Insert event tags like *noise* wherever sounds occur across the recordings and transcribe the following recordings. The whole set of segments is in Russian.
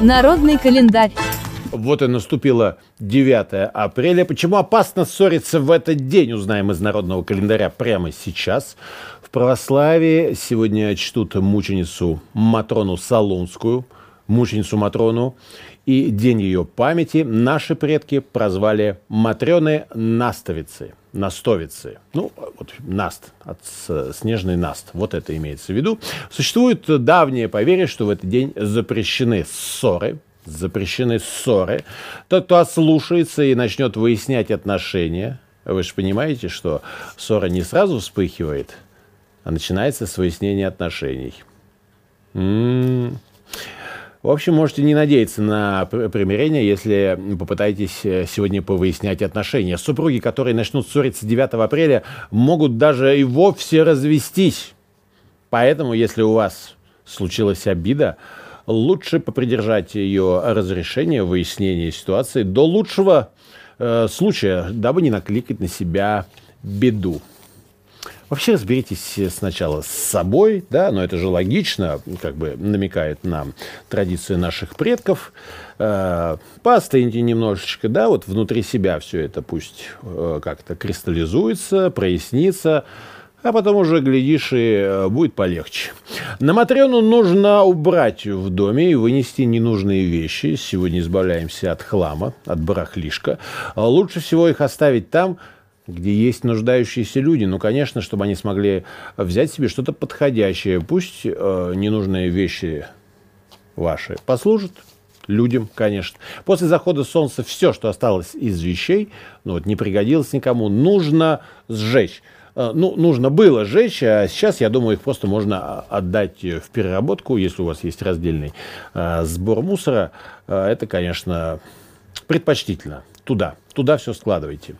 Народный календарь. Вот и наступило 9 апреля. Почему опасно ссориться в этот день, узнаем из народного календаря прямо сейчас. В православии сегодня чтут мученицу Матрону Солунскую, мученицу Матрону, и день ее памяти наши предки прозвали Матрены Настовицы – настовицы. Ну, вот наст, от снежный наст. Вот это имеется в виду. Существует давнее поверье, что в этот день запрещены ссоры, запрещены ссоры. Тот, кто ослушается и начнет выяснять отношения, вы же понимаете, что ссора не сразу вспыхивает, а начинается с выяснения отношений. М-м-м. В общем, можете не надеяться на примирение, если попытаетесь э, сегодня повыяснять отношения. Супруги, которые начнут ссориться 9 апреля, могут даже и вовсе развестись. Поэтому, если у вас случилась обида, лучше попридержать ее разрешение, выяснение ситуации до лучшего э, случая, дабы не накликать на себя беду. Вообще разберитесь сначала с собой, да, но это же логично, как бы намекает нам традиция наших предков. Э, немножечко, да, вот внутри себя все это пусть э, как-то кристаллизуется, прояснится, а потом уже, глядишь, и э, будет полегче. На Матрёну нужно убрать в доме и вынести ненужные вещи. Сегодня избавляемся от хлама, от барахлишка. Лучше всего их оставить там, где есть нуждающиеся люди. Ну, конечно, чтобы они смогли взять себе что-то подходящее. Пусть э, ненужные вещи ваши послужат людям, конечно. После захода солнца все, что осталось из вещей, ну вот не пригодилось никому, нужно сжечь. Э, ну, нужно было сжечь, а сейчас, я думаю, их просто можно отдать в переработку, если у вас есть раздельный э, сбор мусора. Э, это, конечно, предпочтительно туда. Туда все складывайте.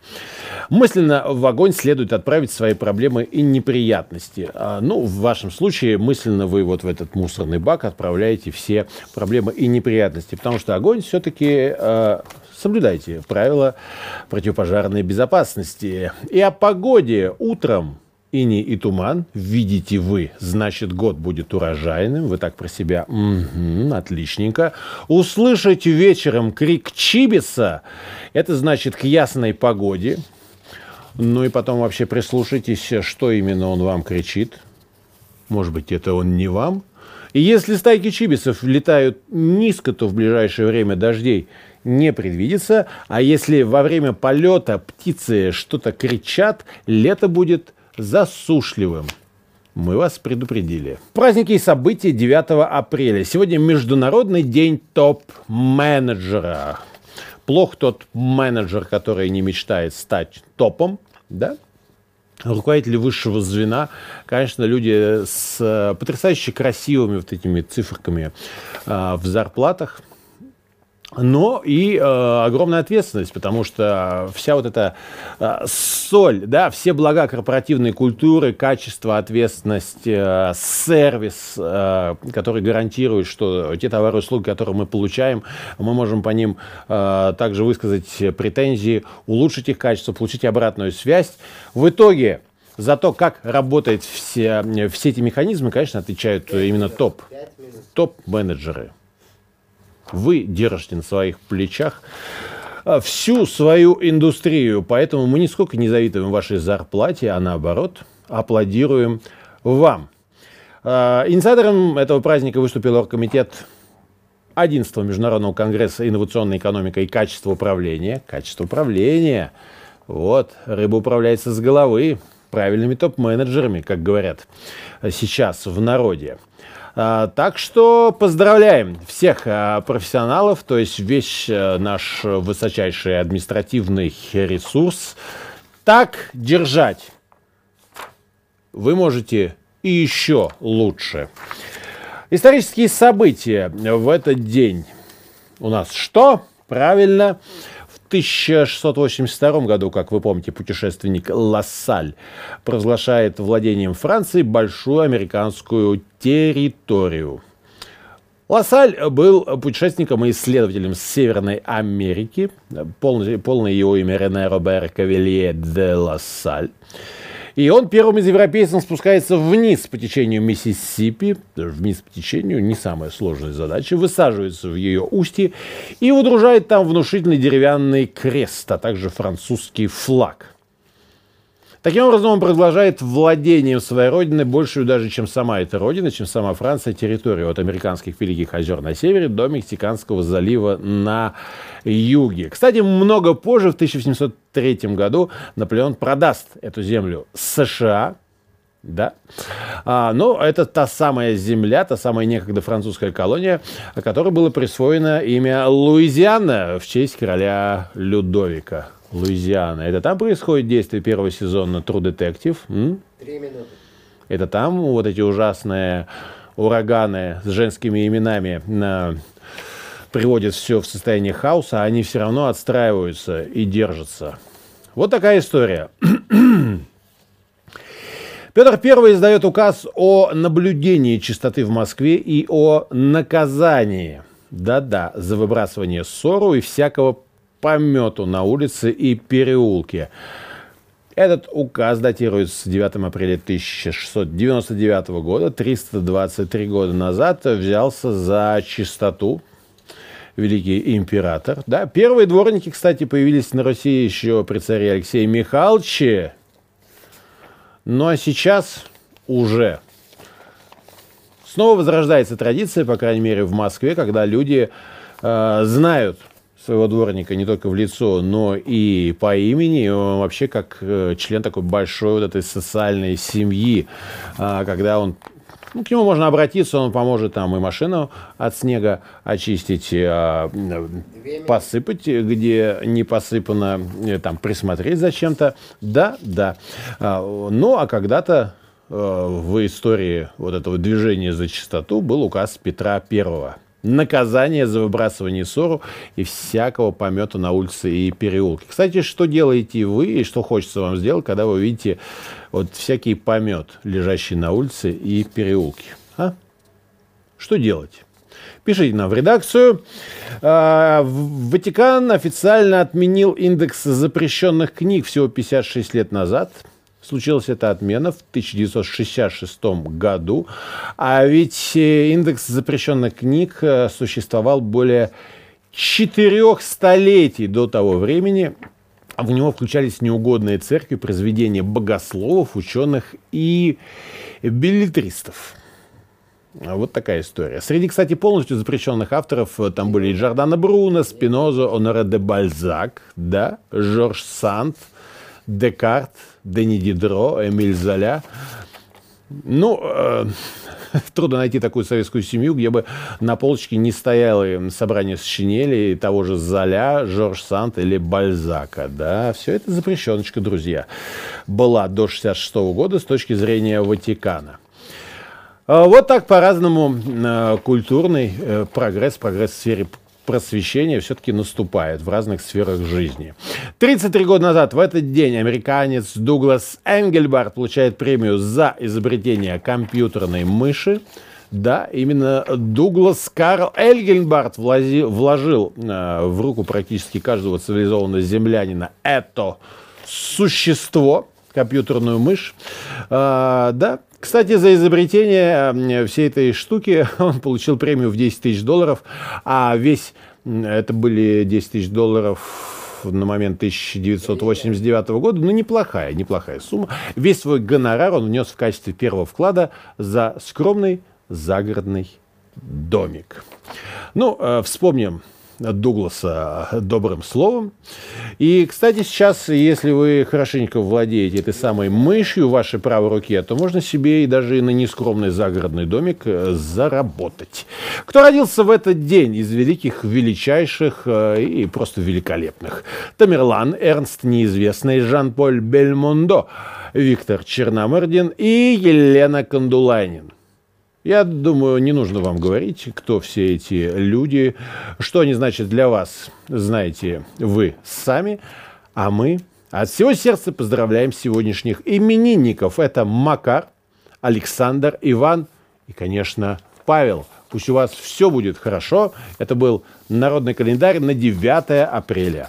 Мысленно в огонь следует отправить свои проблемы и неприятности. А, ну, в вашем случае мысленно вы вот в этот мусорный бак отправляете все проблемы и неприятности, потому что огонь все-таки э, соблюдайте правила противопожарной безопасности. И о погоде утром иней и туман, видите вы, значит, год будет урожайным. Вы так про себя, угу, отличненько. Услышать вечером крик чибиса, это значит к ясной погоде. Ну и потом вообще прислушайтесь, что именно он вам кричит. Может быть, это он не вам? И если стайки чибисов летают низко, то в ближайшее время дождей не предвидится. А если во время полета птицы что-то кричат, лето будет засушливым. Мы вас предупредили. Праздники и события 9 апреля. Сегодня Международный день топ-менеджера. Плох тот менеджер, который не мечтает стать топом, да? руководители высшего звена, конечно, люди с потрясающе красивыми вот этими циферками э, в зарплатах – но и э, огромная ответственность, потому что вся вот эта э, соль, да, все блага корпоративной культуры, качество, ответственность, э, сервис, э, который гарантирует, что те товары и услуги, которые мы получаем, мы можем по ним э, также высказать претензии, улучшить их качество, получить обратную связь. В итоге за то, как работают все, все эти механизмы, конечно, отвечают именно топ, топ-менеджеры вы держите на своих плечах а, всю свою индустрию. Поэтому мы нисколько не завидуем вашей зарплате, а наоборот аплодируем вам. А, инициатором этого праздника выступил оргкомитет 11 Международного конгресса инновационной экономика и качество управления. Качество управления. Вот, рыба управляется с головы правильными топ-менеджерами, как говорят сейчас в народе. А, так что поздравляем всех а, профессионалов, то есть весь э, наш высочайший административный ресурс. Так держать вы можете и еще лучше. Исторические события в этот день у нас что? Правильно, 1682 году, как вы помните, путешественник Лассаль провозглашает владением Франции большую американскую территорию. Лассаль был путешественником и исследователем Северной Америки. Полное, его имя Рене Робер Кавелье де Лассаль. И он первым из европейцев спускается вниз по течению Миссисипи, вниз по течению, не самая сложная задача, высаживается в ее устье и выдружает там внушительный деревянный крест, а также французский флаг. Таким образом, он продолжает владением своей родины большую даже, чем сама эта родина, чем сама Франция, территорию от американских Великих озер на севере до Мексиканского залива на юге. Кстати, много позже, в 1703 году, Наполеон продаст эту землю США, да. А, но это та самая земля, та самая некогда французская колония, которой было присвоено имя Луизиана в честь короля Людовика. Луизиана. Это там происходит действие первого сезона True Detective? М? Три минуты. Это там вот эти ужасные ураганы с женскими именами на приводят все в состояние хаоса, а они все равно отстраиваются и держатся. Вот такая история. *clears throat* Петр I издает указ о наблюдении чистоты в Москве и о наказании, да-да, за выбрасывание ссору и всякого помету на улице и переулке. Этот указ датируется 9 апреля 1699 года, 323 года назад взялся за чистоту великий император. Да, первые дворники, кстати, появились на Руси еще при царе Алексее Михайловиче. Ну а сейчас уже снова возрождается традиция, по крайней мере в Москве, когда люди э, знают своего дворника не только в лицо, но и по имени, он вообще как э, член такой большой вот этой социальной семьи, а, когда он ну, к нему можно обратиться, он поможет там и машину от снега очистить, а, посыпать, где не посыпано, э, там присмотреть зачем-то. Да, да. А, ну, а когда-то э, в истории вот этого движения за чистоту был указ Петра Первого наказание за выбрасывание ссору и всякого помета на улице и переулке. Кстати, что делаете вы и что хочется вам сделать, когда вы видите вот всякий помет, лежащий на улице и переулке? А? Что делать? Пишите нам в редакцию. А, Ватикан официально отменил индекс запрещенных книг всего 56 лет назад – Случилась эта отмена в 1966 году, а ведь э, индекс запрещенных книг э, существовал более четырех столетий до того времени. В него включались неугодные церкви, произведения богословов, ученых и билетристов. Вот такая история. Среди, кстати, полностью запрещенных авторов э, там были Джордана Бруно, Спиноза, Оноре де Бальзак, да, Жорж Санд – Декарт, Дени Дидро, Эмиль Золя. Ну, э, *laughs* трудно найти такую советскую семью, где бы на полочке не стояло собрание сочинений того же Золя, Жорж Сант или Бальзака. Да, все это запрещеночка, друзья, была до 66 года с точки зрения Ватикана. А вот так по-разному э, культурный э, прогресс, прогресс в сфере просвещение все-таки наступает в разных сферах жизни. 33 года назад в этот день американец Дуглас Энгельбарт получает премию за изобретение компьютерной мыши. Да, именно Дуглас Карл Эльгенбарт вложил, э, в руку практически каждого цивилизованного землянина это существо, компьютерную мышь. Э, да, кстати, за изобретение всей этой штуки *laughs* он получил премию в 10 тысяч долларов, а весь, это были 10 тысяч долларов на момент 1989 года, ну, неплохая, неплохая сумма. Весь свой гонорар он внес в качестве первого вклада за скромный загородный домик. Ну, э, вспомним Дугласа добрым словом. И, кстати, сейчас, если вы хорошенько владеете этой самой мышью в вашей правой руке, то можно себе и даже и на нескромный загородный домик э, заработать. Кто родился в этот день из великих, величайших э, и просто великолепных? Тамерлан, Эрнст Неизвестный, Жан-Поль Бельмондо, Виктор Черномырдин и Елена Кондулайнин. Я думаю, не нужно вам говорить, кто все эти люди, что они значат для вас, знаете вы сами, а мы от всего сердца поздравляем сегодняшних именинников. Это Макар, Александр, Иван и, конечно, Павел. Пусть у вас все будет хорошо. Это был народный календарь на 9 апреля.